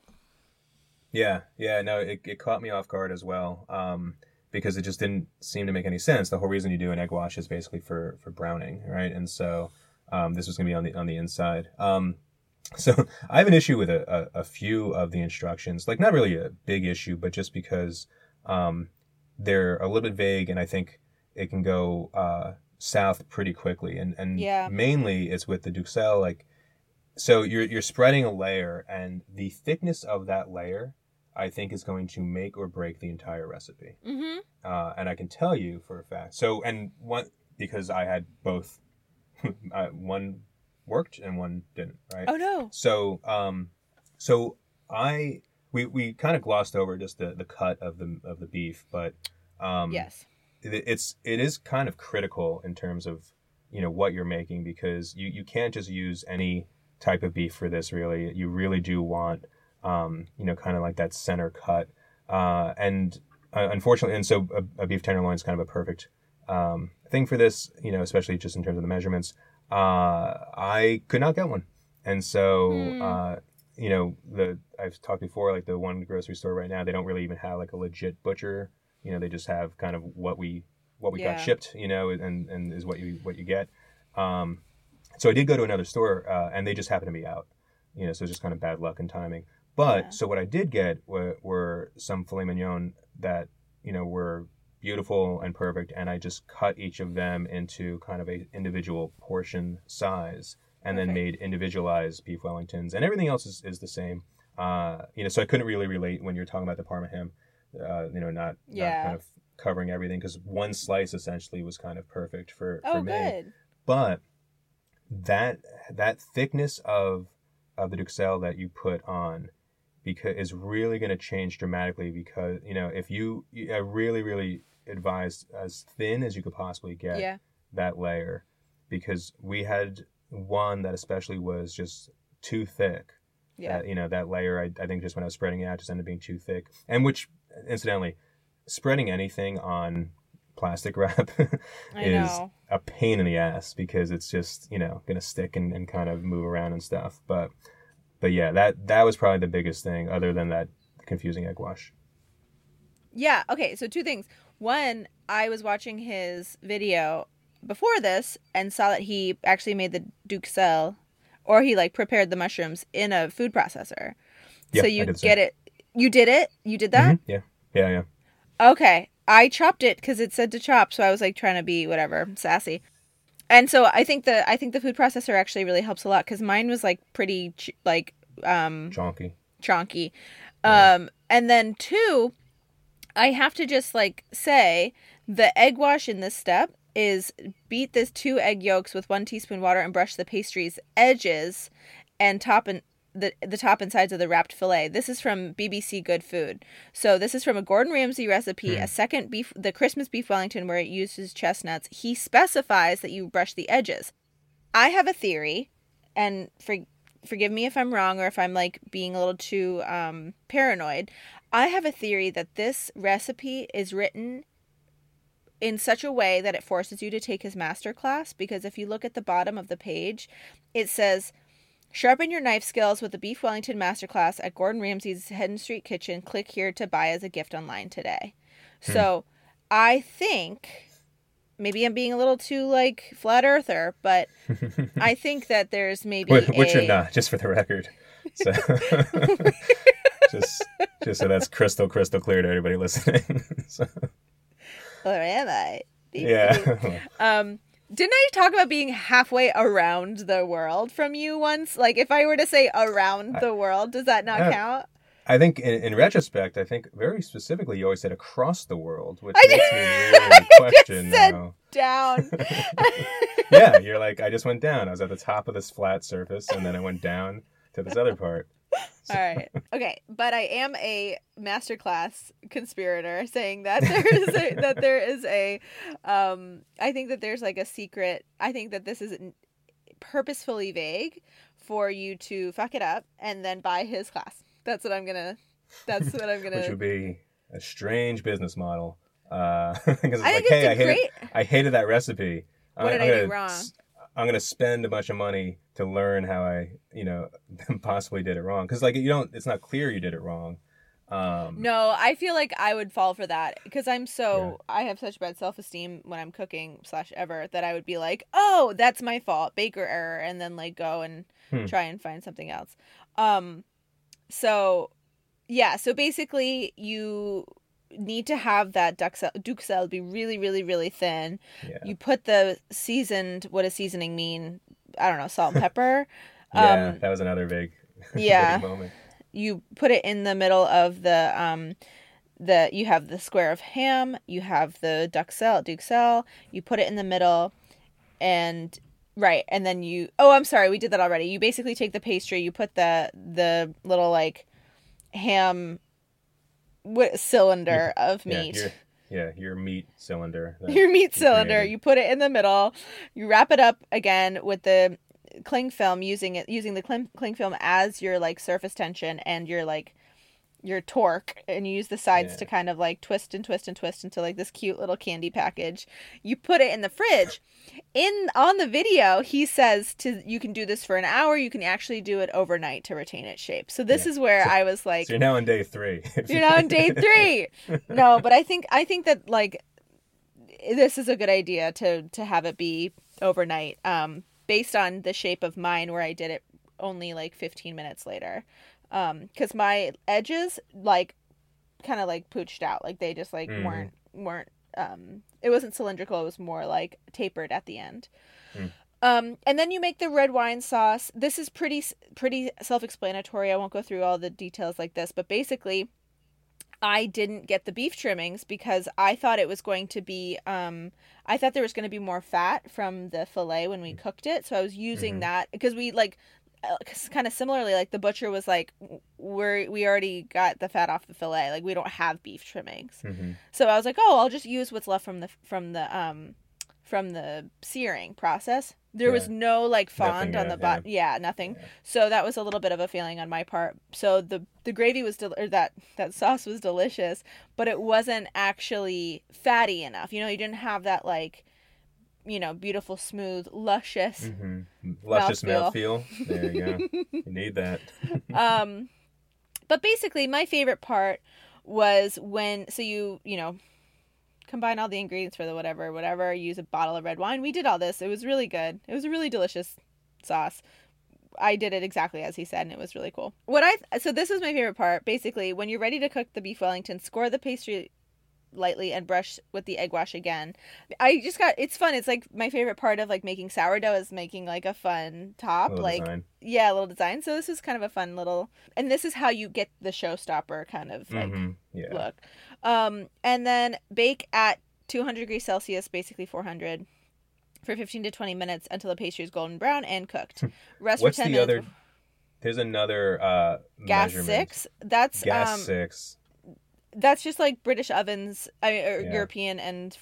Yeah, yeah, no, it, it caught me off guard as well, um, because it just didn't seem to make any sense. The whole reason you do an egg wash is basically for for browning, right? And so um, this was going to be on the on the inside. Um, so I have an issue with a, a, a few of the instructions, like not really a big issue, but just because um, they're a little bit vague, and I think it can go uh, south pretty quickly. And and Yeah. mainly it's with the Duxelles, like so you're you're spreading a layer, and the thickness of that layer, I think, is going to make or break the entire recipe. Mm-hmm. Uh, and I can tell you for a fact. So and one because I had both, uh, one worked and one didn't, right? Oh no. So, um, so I we we kind of glossed over just the the cut of the of the beef, but um, yes. it, it's it is kind of critical in terms of you know what you're making because you you can't just use any type of beef for this really. You really do want um, you know kind of like that center cut, uh, and uh, unfortunately, and so a, a beef tenderloin is kind of a perfect um, thing for this. You know, especially just in terms of the measurements. Uh, I could not get one, and so uh, you know the I've talked before like the one grocery store right now they don't really even have like a legit butcher. You know, they just have kind of what we what we Yeah. got shipped. You know, and and is what you what you get. Um, so I did go to another store, uh, and they just happened to be out. You know, so it's just kind of bad luck and timing. But Yeah. so what I did get were, were some filet mignon that you know were beautiful and perfect, and I just cut each of them into kind of a individual portion size, and then made individualized beef Wellingtons, and everything else is, is the same. Uh, you know, so I couldn't really relate when you're talking about the Parma ham. Uh, you know, not, Yeah. not kind of covering everything because one slice essentially was kind of perfect for Oh, for me good. but that that thickness of of the duxelle that you put on because is really going to change dramatically because you know if you I really really advise as thin as you could possibly get Yeah. that layer because we had one that especially was just too thick Yeah. that, you know that layer I, I think just when i was spreading it out just ended up being too thick and which incidentally spreading anything on plastic wrap is a pain in the ass because it's just you know gonna stick and, and kind of move around and stuff but but yeah that that was probably the biggest thing other than that confusing egg wash Yeah. Okay. So two things. One, I was watching his video before this and saw that he actually made the Duxelle, or he like prepared the mushrooms in a food processor. Yeah, so I you get it. You did it. You did that. Mhm. yeah yeah yeah Okay. I chopped it because it said to chop, so I was like trying to be whatever sassy. And so I think the I think the food processor actually really helps a lot because mine was like pretty ch- like um chonky chonky. Yeah. Um, and then two, I have to just like say the egg wash in this step is beat this two egg yolks with one teaspoon water and brush the pastry's edges and top and the the top and sides of the wrapped fillet. This is from BBC Good Food. So this is from a Gordon Ramsay recipe, Hmm. a second beef the Christmas beef Wellington where it uses chestnuts. He specifies that you brush the edges. I have a theory and for forgive me if I'm wrong or if I'm like being a little too um, paranoid. I have a theory that this recipe is written in such a way that it forces you to take his master class because if you look at the bottom of the page, it says Sharpen your knife skills with the Beef Wellington Masterclass at Gordon Ramsay's Hidden Street Kitchen. Click here to buy as a gift online today. Hmm. So, I think maybe I'm being a little too like flat earther, but I think that there's maybe which, which a, you're not just for the record so just just so that's crystal crystal clear to everybody listening so, Or am I? Beep, beep. yeah Um, Didn't I talk about being halfway around the world from you once? Like, if I were to say around the world, does that not Uh, count? I think in, in retrospect, I think very specifically you always said across the world, which I makes me I really question said- now. Down. yeah, you're like, I just went down. I was at the top of this flat surface, and then I went down to this other part. All right. Okay, but I am a masterclass conspirator saying that there is a, that there is a um I think that there's like a secret. I think that this is purposefully vague for you to fuck it up and then buy his class. That's what I'm going to that's what I'm going to Which would be a strange business model. Uh, because it's I like, hey, I hated, great I hated that recipe. What did I'm I do wrong? s- I'm gonna spend a bunch of money to learn how I, you know, possibly did it wrong. Because like you don't, it's not clear you did it wrong. Um, No, I feel like I would fall for that because I'm so I have such bad self esteem when I'm cooking slash ever that I would be like, oh, that's my fault, baker error, and then like go and Hmm. try and find something else. Um, so yeah, so basically you need to have that duxelle be really, really, really thin. Yeah. You put the seasoned. What does seasoning mean? I don't know, salt and pepper. yeah, um, that was another big, yeah. big moment. you put it in the middle of the um the you have the square of ham you have the duxelle duxelle you put it in the middle and right and then you oh i'm sorry we did that already you basically take the pastry you put the the little like ham wi- cylinder of meat your, yeah, your meat cylinder. your meat you cylinder created. you put it in the middle you wrap it up again with the cling film using it using the cling, cling film as your like surface tension and your like your torque and you use the sides Yeah. to kind of like twist and twist and twist into like this cute little candy package you put it in the fridge in on the video he says to you can do this for an hour you can actually do it overnight to retain its shape so this Yeah. is where So- i was like so you're now on day three. you're now on day three. No, but I think I think that like this is a good idea to to have it be overnight. Um, based on the shape of mine, where I did it only like 15 minutes later, um, because my edges like kind of like pooched out, like they just like Mhm. weren't weren't um, it wasn't cylindrical. It was more like tapered at the end. Mm. Um, and then you make the red wine sauce. This is pretty pretty self-explanatory. I won't go through all the details like this, but basically, I didn't get the beef trimmings because I thought it was going to be. Um, I thought there was going to be more fat from the fillet when we cooked it, so I was using Mhm. that because we like. Kind of similarly, like the butcher was like, "We're we already got the fat off the fillet. Like we don't have beef trimmings." Mhm. So I was like, "Oh, I'll just use what's left from the from the um from the searing process." There was no like Nothing, fond on the bottom. Yeah. nothing. Yeah. So that was a little bit of a failing on my part. So the the gravy was del- or that that sauce was delicious, but it wasn't actually fatty enough. You know, you didn't have that like you know, beautiful, smooth, luscious. Mhm. Luscious Mouthfeel. mouthfeel. There you go. you need that. um but basically my favorite part was when so you you know combine all the ingredients for the whatever whatever use a bottle of red wine we did all this it was really good it was a really delicious sauce i did it exactly as he said and it was really cool what i so this was my favorite part basically when you're ready to cook the beef wellington score the pastry lightly and brush with the egg wash again i just got it's fun it's like my favorite part of like making sourdough is making like a fun top Little like design. yeah, a little design. So this is kind of a fun little, and this is how you get the showstopper kind of like Mhm. Yeah. look. Um, and then bake at 200 degrees Celsius, basically 400, for 15 to 20 minutes until the pastry is golden brown and cooked. Rest What's for 10 the minutes. other? There's another uh, gas measurement. six. That's Gas um, six. That's just like British ovens, I mean, or Yeah. European and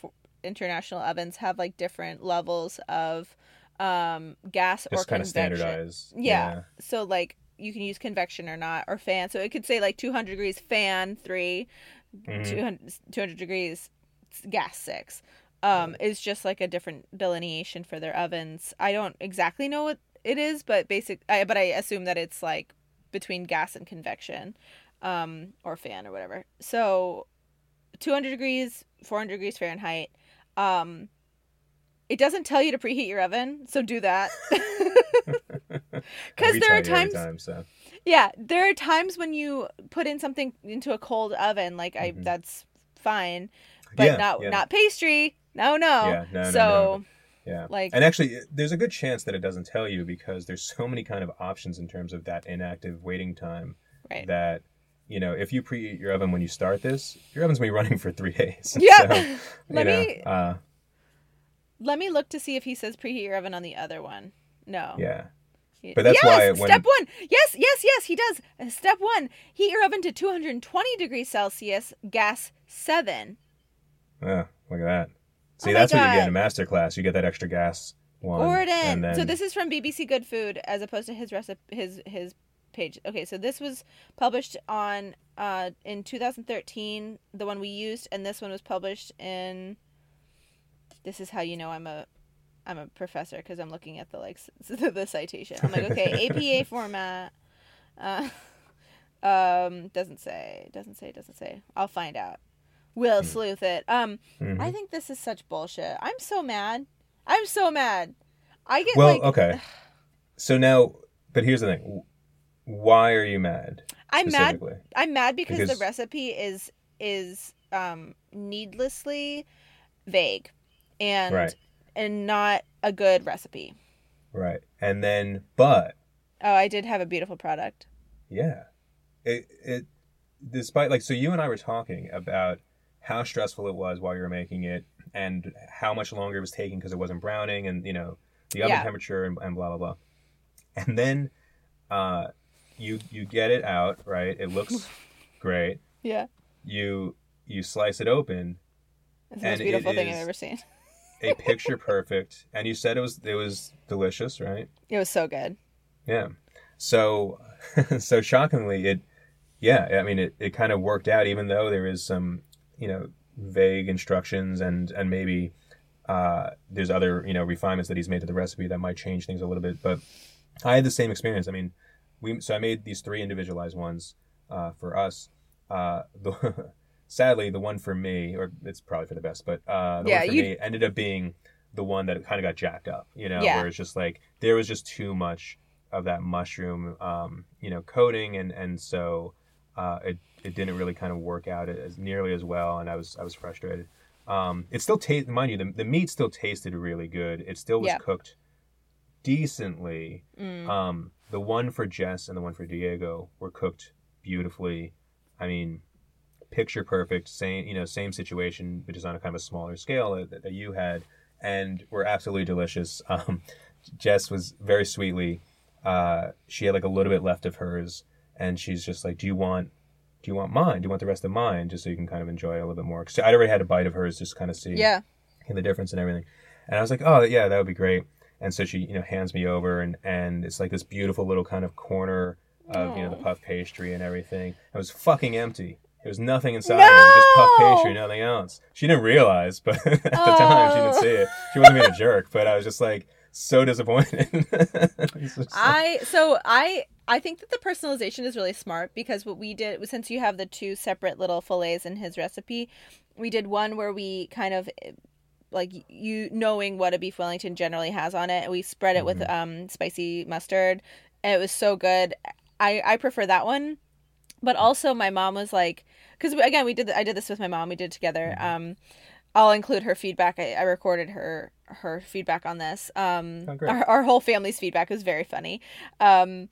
international ovens have like different levels of um gas or Just kind of standardized. Yeah. So like you can use convection or not or fan. So it could say like 200 degrees fan 3, Mhm. 200, 200 degrees gas 6. Um is just like a different delineation for their ovens. I don't exactly know what it is, but basic I but I assume that it's like between gas and convection um or fan or whatever. So 200 degrees, 400 degrees Fahrenheit. Um it doesn't tell you to preheat your oven, so do that. Because there are times, time, so. yeah, there are times when you put in something into a cold oven, like I, Mhm. that's fine, but yeah, not yeah. not pastry. No, no. Yeah, no, no, so, no. Yeah. Like- and actually, there's a good chance that it doesn't tell you because there's so many kind of options in terms of that inactive waiting time Right. that you know if you preheat your oven when you start this, your oven's gonna be running for three days. Yeah. So, Let know, me Uh, let me look to see if he says preheat your oven on the other one. No. yeah. But that's yes, why when- step one. Yes, yes, yes. He does. Step one: heat your oven to 220 degrees Celsius, gas seven. Yeah. Look at that. See, Oh that's what you get in a master class. You get that extra gas one. Then, So this is from BBC Good Food as opposed to his recipe his his page. Okay, so this was published on uh in 2013, the one we used, and this one was published in. This is how you know I'm a, I'm a professor because I'm looking at the like the citation. I'm like, okay, APA format. Uh, um, doesn't say, doesn't say, doesn't say. I'll find out. We'll sleuth it. Um, Mhm. I think this is such bullshit. I'm so mad. I'm so mad. I get well, like okay. So now, but here's the thing. Why are you mad? I'm mad. I'm mad because, Because- the recipe is is um needlessly vague and Right. and not a good recipe. Right. And then, but Oh, I did have a beautiful product. Yeah. It it despite like so you and I were talking about how stressful it was while you were making it and how much longer it was taking because it wasn't browning and you know the oven Yeah. temperature and, and blah blah blah. And then uh you you get it out, right? It looks great. Yeah. You you slice it open, It's the most beautiful thing I've ever seen. a picture perfect, and you said it was it was delicious, right? It was so good. Yeah. So, so shockingly, it, yeah, I mean, it, it kind of worked out, even though there is some, you know, vague instructions and, and maybe, uh, there's other, you know, refinements that he's made to the recipe that might change things a little bit. But I had the same experience. I mean, we, so I made these three individualized ones, uh, for us. Uh, the, sadly, the one for me, or it's probably for the best, but, uh, the Yeah, one for you- me ended up being the one that kind of got jacked up, you know, Yeah. where it's just like, there was just too much of that mushroom, um, you know, coating, and and so uh, it it didn't really kind of work out as nearly as well, and I was I was frustrated. Um, it still tasted, mind you, the, the meat still tasted really good. It still was Yeah. cooked decently. Mm. Um, the one for Jess and the one for Diego were cooked beautifully. I mean, picture perfect. Same, you know, same situation, but just on a kind of a smaller scale that, that you had, and were absolutely delicious. Um, Jess was very sweetly. Uh, she had like a little bit left of hers, and she's just like, "Do you want, do you want mine? Do you want the rest of mine, just so you can kind of enjoy it a little bit more?" Because I'd already had a bite of hers, just kind of see Yeah. the difference and everything. And I was like, oh yeah, that would be great. And so she, you know, hands me over and and it's like this beautiful little kind of corner of you know the puff pastry and everything. It was fucking empty. There was nothing inside of it. Was just puff pastry, nothing else. She didn't realize, but at the time she didn't Oh. see it. She wasn't being a jerk, but I was just like so disappointed. It's just like- I so I I think that the personalization is really smart because what we did was since you have the two separate little fillets in his recipe, we did one where we kind of like you knowing what a beef Wellington generally has on it, we spread it with Mhm. um spicy mustard, and it was so good. I I prefer that one, but also my mom was like, because again we did I did this with my mom, we did it together. Mhm. Um, I'll include her feedback. I, I recorded her her feedback on this. Um, Oh, our, our whole family's feedback was very funny. Um,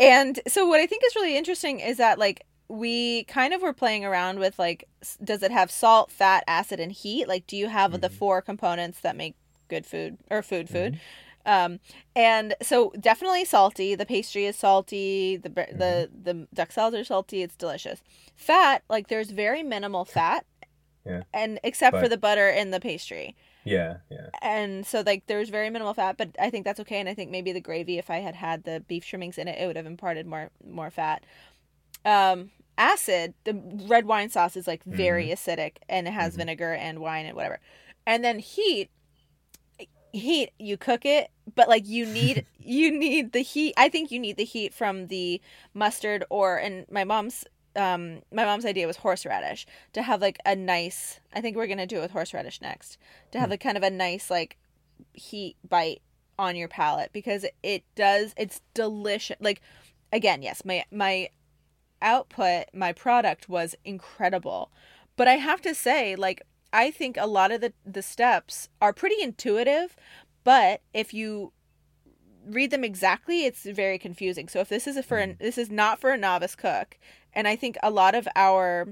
and so what I think is really interesting is that like we kind of were playing around with like does it have salt, fat, acid, and heat? Like do you have the Mhm. four components that make good food or food food? Mhm. Um, and so definitely salty. The pastry is salty. The the Mm-hmm. the duxelles are salty. It's delicious. Fat, like there's very minimal fat. Yeah. And except for the butter in the pastry yeah, yeah. and so like there's very minimal fat but i think that's okay and i think maybe the gravy if i had had the beef trimmings in it it would have imparted more more fat um acid the red wine sauce is like very acidic and it has Mhm. vinegar and wine and whatever and then heat heat you cook it but like you need you need the heat i think you need the heat from the mustard or and my mom's um my mom's idea was horseradish to have like a nice i think we're gonna do it with horseradish next to have Hmm. a kind of a nice like heat bite on your palate because it does it's delicious like again yes my my output my product was incredible but i have to say like I think a lot of the the steps are pretty intuitive, but if you read them exactly, it's very confusing. So if this is a for an, mm-hmm. this is not for a novice cook, and I think a lot of our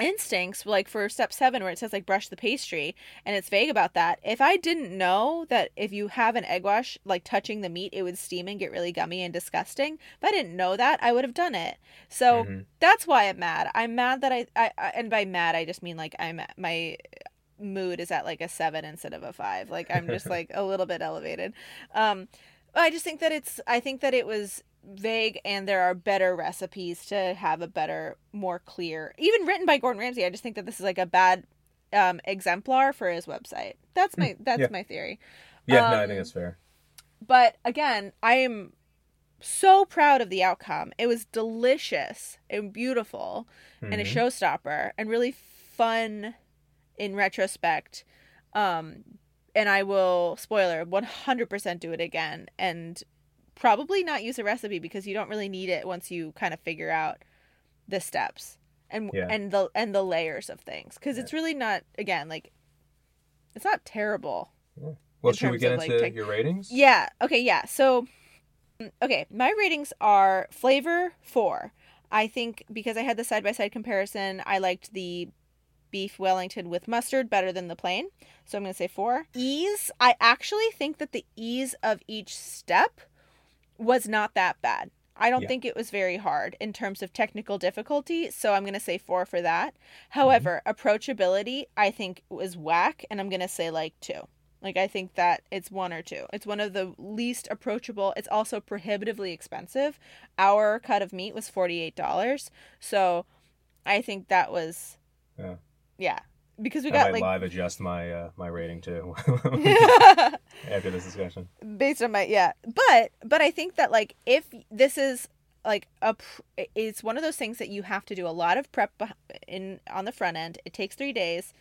instincts like for step 7 where it says like brush the pastry and it's vague about that if i didn't know that if you have an egg wash like touching the meat it would steam and get really gummy and disgusting if i didn't know that i would have done it. So Mhm. that's why i'm mad. I'm mad that I, I I and by mad i just mean like i'm my mood is at like a 7 instead of a 5 like i'm just like a little bit elevated. Um i just think that it's i think that it was vague and there are better recipes to have a better more clear even written by gordon ramsay i just think that this is like a bad um exemplar for his website that's my that's yeah. my theory Yeah, no, I Um, think that's fair. but again i am so proud of the outcome it was delicious and beautiful and a Mhm. showstopper and really fun in retrospect um and i will spoiler 100% do it again and probably not use a recipe because you don't really need it once you kind of figure out the steps and Yeah. and the and the layers of things because it's really not again like it's not terrible Well, should we get of, like, into tech- your ratings? yeah. Okay. Yeah. So, okay, my ratings are flavor four. I think because I had the side by side comparison, I liked the beef Wellington with mustard better than the plain. So I'm going to say four. Ease, I actually think that the ease of each step was not that bad. I don't Yeah. think it was very hard in terms of technical difficulty, so I'm going to say four for that. However, approachability, I think was whack, and I'm going to say like two. Like I think that it's one or two. It's one of the least approachable. It's also prohibitively expensive. Our cut of meat was forty eight dollars. So I think that was Yeah. yeah. Because we I got like live adjust my uh, my rating too after this discussion. based on my yeah. But but I think that like if this is like a it's one of those things that you have to do a lot of prep in on the front end. It takes 3 days.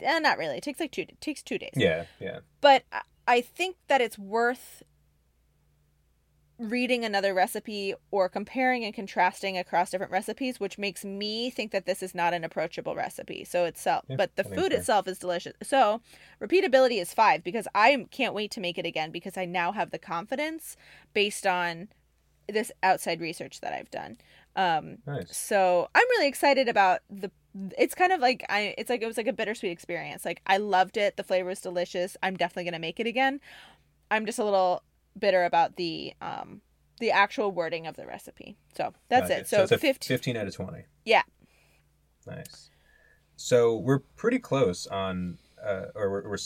Eh, not really. It takes like 2 it takes 2 days. Yeah, yeah. but I think that it's worth reading another recipe or comparing and contrasting across different recipes, which makes me think that this is not an approachable recipe. So itself, Yeah, but the food itself is delicious. So repeatability is five because I can't wait to make it again because I now have the confidence based on this outside research that I've done. Um, Nice. so I'm really excited about the. It's kind of like I. It's like it was like a bittersweet experience. Like I loved it. The flavor was delicious. I'm definitely gonna make it again. I'm just a little bitter about the um the actual wording of the recipe. So that's Gotcha. it. So, it's a 15. 15 out of 20. Yeah. Nice. So we're pretty close on, uh, or we're, we're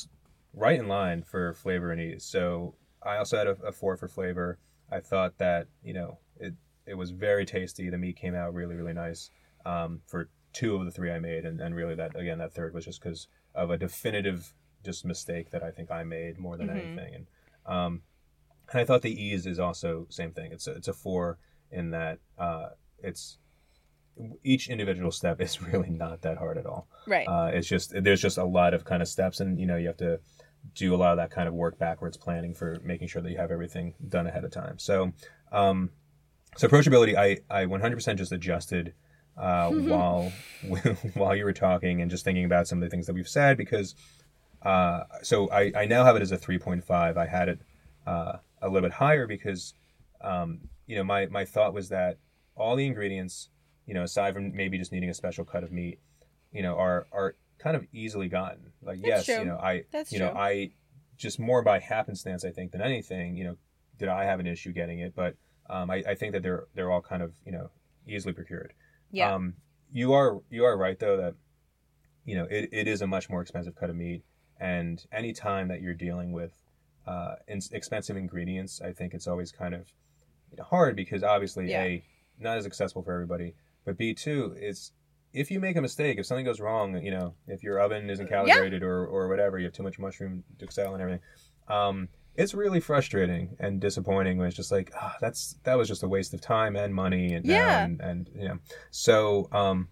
right in line for flavor and ease. So I also had a, a four for flavor. I thought that you know it it was very tasty. The meat came out really really nice um, for two of the three I made, and, and really that again that third was just because of a definitive just mistake that I think I made more than Mhm. anything. And um, and I thought the ease is also same thing. It's a, it's a four in that uh, it's each individual step is really not that hard at all. Right. Uh, it's just there's just a lot of kind of steps, and you know you have to do a lot of that kind of work backwards planning for making sure that you have everything done ahead of time. So, um, so approachability, I I 100% just adjusted uh, while while you were talking and just thinking about some of the things that we've said because uh, so I I now have it as a 3.5. I had it uh, a little bit higher because um, you know my my thought was that all the ingredients you know aside from maybe just needing a special cut of meat you know are are kind of easily gotten like That's yes true. you know i That's you know true. i just more by happenstance i think than anything you know did i have an issue getting it but um, I, I think that they're they're all kind of you know easily procured yeah. um, you are you are right though that you know it, it is a much more expensive cut of meat, and any time that you're dealing with uh, in, expensive ingredients, I think it's always kind of you know, hard because obviously Yeah. a not as accessible for everybody, but b two is if you make a mistake, if something goes wrong, you know, if your oven isn't calibrated or, or whatever, you have too much mushroom duxelle and everything. Um, it's really frustrating and disappointing when it's just like, ah, that's that was just a waste of time and money and Yeah. and, and you know. So, um,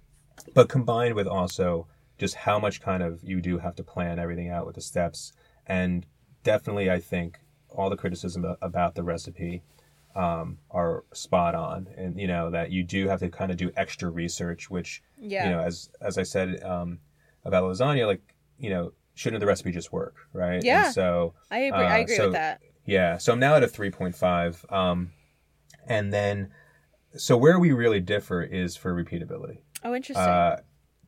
but combined with also just how much kind of you do have to plan everything out with the steps, and definitely I think all the criticism about the recipe um, are spot on, and you know that you do have to kind of do extra research, which yeah. you know as as I said um, about lasagna, like you know, shouldn't the recipe just work, right? Yeah. And so I agree. I Uh, agree so- with that. yeah, so I'm now at a 3.5. Um, and then, so where we really differ is for repeatability, Oh, interesting. uh,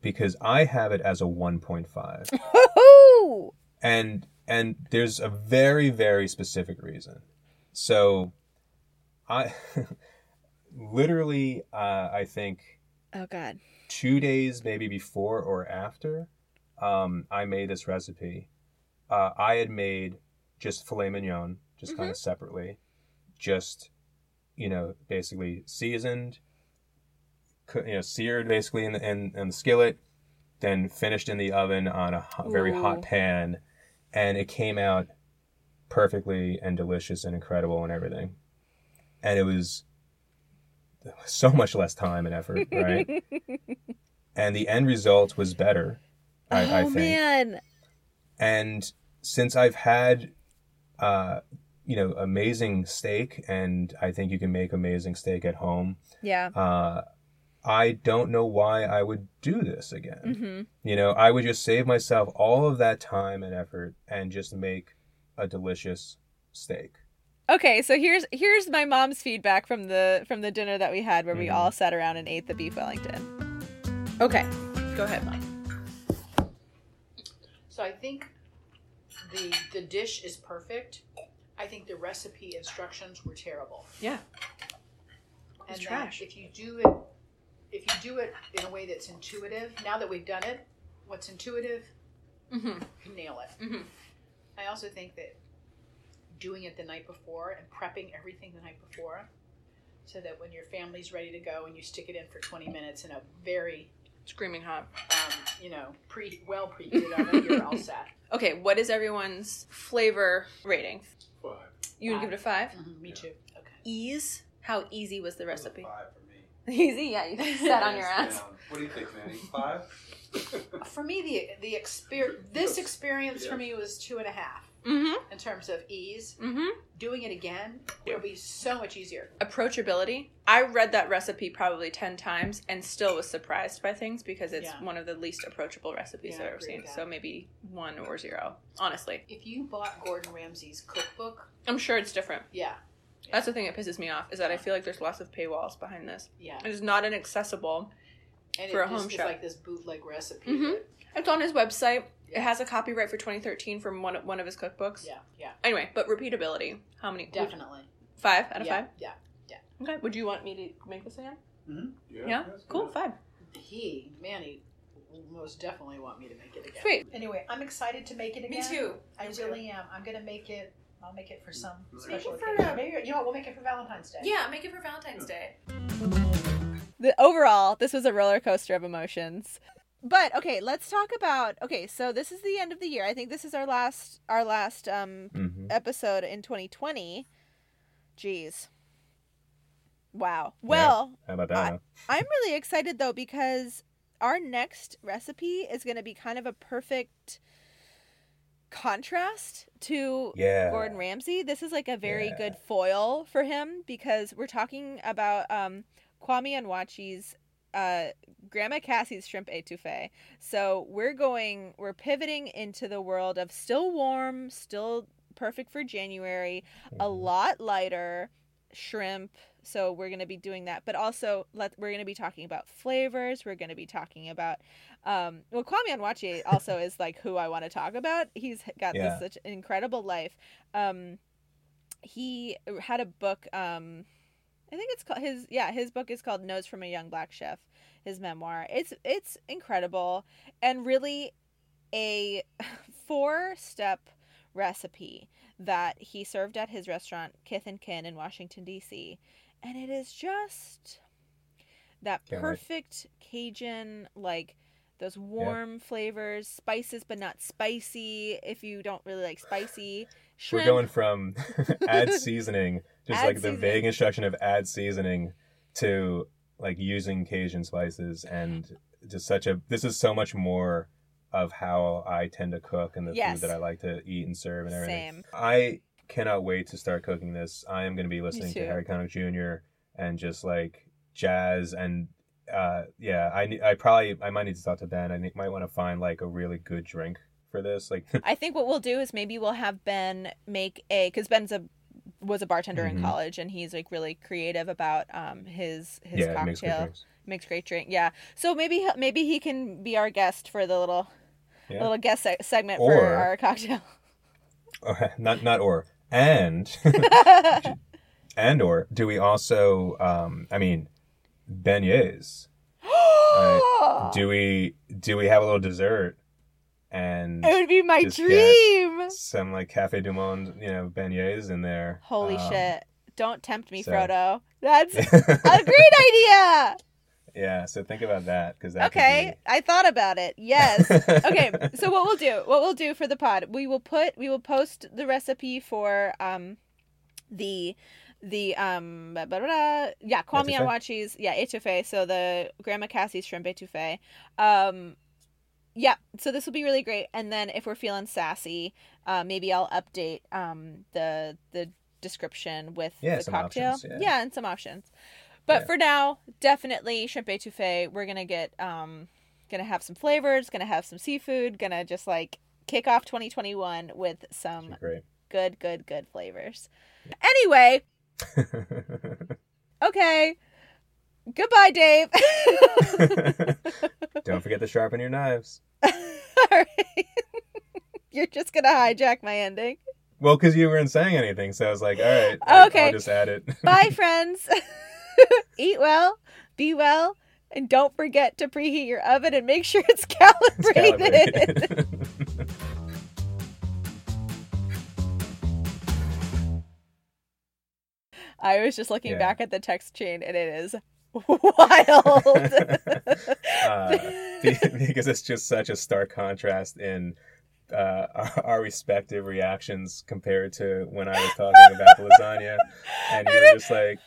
because I have it as a 1.5, Woohoo! and and there's a very very specific reason. So, I literally, uh, I think Oh God. two days maybe before or after um, I made this recipe, uh, I had made just filet mignon, just kind of separately, just you know basically seasoned, you know seared basically in the in, in the skillet, then finished in the oven on a hot, very Ooh. hot pan, and it came out perfectly and delicious and incredible and everything, and it was so much less time and effort, right? and the end result was better. I, oh I think. man. And since I've had, uh, you know, amazing steak, and I think you can make amazing steak at home, Yeah. uh, I don't know why I would do this again. Mm-hmm. You know, I would just save myself all of that time and effort and just make a delicious steak. Okay, so here's here's my mom's feedback from the from the dinner that we had where we Mhm. all sat around and ate the beef Wellington. Okay, go ahead, mom. So I think the the dish is perfect. I think the recipe instructions were terrible. Yeah. And It's that trash. if you do it if you do it in a way that's intuitive, now that we've done it, what's intuitive, Mm-hmm. you nail it. Mhm. I also think that doing it the night before and prepping everything the night before so that when your family's ready to go and you stick it in for 20 minutes in a very Screaming hot. um, you know, pre well preheated oven, you're all set. Okay, what is everyone's flavor rating? Five. You would give it a five. Mhm, me too. Okay. Ease. How easy was the recipe? Five for me. Easy, yeah. You sat on your ass. down. What do you think, Manny? Five? For me, the the exper- this experience for me was two and a half Mm-hmm. in terms of ease. Mm-hmm. Doing it again will be so much easier. Approachability. I read that recipe probably ten times and still was surprised by things because it's Yeah. one of the least approachable recipes Yeah, I've ever seen. So maybe one or zero. Honestly, If you bought Gordon Ramsay's cookbook, I'm sure it's different. yeah, That's the thing that pisses me off is that I feel like there's lots of paywalls behind this. yeah, It is not inaccessible. and For it a home just is chef. like this bootleg recipe. Mhm. It's on his website. It has a copyright for 2013 from one one of his cookbooks. yeah, yeah, Anyway, but repeatability. How many? definitely. Five out of yeah, five. yeah. Yeah. Okay. Would you want me to make this again? Yeah. Yeah. that's Cool. good. Five. He, Manny, will most definitely want me to make it again. Sweet. Anyway, I'm excited to make it again. I Me too. I really am. I'm gonna make it. I'll make it for some Make special it for, occasion. uh, Maybe you know what? We'll make it for Valentine's Day. Yeah, make it for Valentine's Day. The overall, this was a roller coaster of emotions. But okay, let's talk about okay, so this is the end of the year. I think this is our last our last um hmm episode in 2020. Jeez. Wow. Well, How about that? I- I'm really excited though because our next recipe is going to be kind of a perfect contrast to yeah. Gordon Ramsay. This is like a very Yeah. good foil for him because we're talking about um, Kwame Onwuachi's uh, Grandma Cassie's shrimp etouffee. So we're going, we're pivoting into the world of still warm, still perfect for January, a Mhm. lot lighter shrimp. So we're going to be doing that, but also let we're going to be talking about flavors. We're going to be talking about um, well, Kwame Onwuachi also is like who I want to talk about. He's got Yeah. this such an incredible life. Um, he had a book. Um, I think it's called his. Yeah, his book is called "Notes from a Young Black Chef." His memoir. It's it's incredible and really a four step recipe that he served at his restaurant Kith and Kin in Washington D.C. And it is just that Can't wait. perfect Cajun like those warm flavors, spices but not spicy. If you don't really like spicy, We're going from add seasoning, just Add like the vague instruction of add seasoning, to like using Cajun spices and just such a. This is so much more of how I tend to cook and the Yes. food that I like to eat and serve and everything. Same. I cannot wait to start cooking this. I am going to be listening to Harry Connick Jr. and just like jazz and uh, yeah, I I probably I might need to talk to Ben. I might want to find like a really good drink for this. Like, I think what we'll do is maybe we'll have Ben make a because Ben's a was a bartender Mhm. in college and he's like really creative about um his his yeah, it makes cocktail makes great drink yeah so maybe maybe he can be our guest for the little Yeah. little guest se- segment for our cocktail not not or and and or do we also? Um, I mean, beignets. Do we do we have a little dessert and it would be my dream some like Cafe Du Monde, you know, beignets in there? holy Um, shit don't tempt me so- frodo that's a great idea yeah, so think about that because that. okay i thought about it. Yes. Okay so what we'll do what we'll do for the pod we will put we will post the recipe for um the the um blah, blah, blah, yeah kwame onwuachi's yeah etouffee so the grandma cassie's shrimp etouffee. Um yeah so this will be really great and then if we're feeling sassy uh maybe i'll update um the the description with Yeah, the cocktail. options, yeah. and some options but Yeah. for now definitely shrimp etouffee we're gonna get um gonna have some flavors gonna have some seafood gonna just like kick off 2021 with some good good good flavors anyway okay goodbye dave Don't forget to sharpen your knives. All right. you're just gonna hijack my ending Well, because you weren't saying anything, so I was like, all right, Okay. I'll just add it. bye friends eat well be well and don't forget to preheat your oven and make sure it's It's calibrated. calibrated. I was just looking Yeah. back at the text chain and it is wild. uh, because it's just such a stark contrast in uh, our, our respective reactions compared to when I was talking about the lasagna, and you were just like,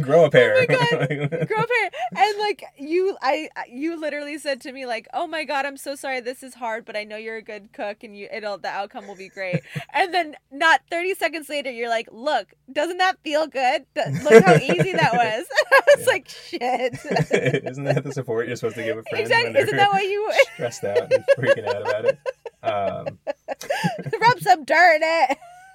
"Grow a pair." Oh Grow a pair," And like you I you literally said to me like, "Oh my god, I'm so sorry this is hard, but I know you're a good cook and you it'll the outcome will be great." and then not 30 seconds later you're like, "Look, doesn't that feel good? Look how easy that was." I was Yeah. like, "Shit." Isn't that the support you're supposed to give a friend exactly. Isn't that what you stressed out and freaking out about it? Um, rub some dirt in it?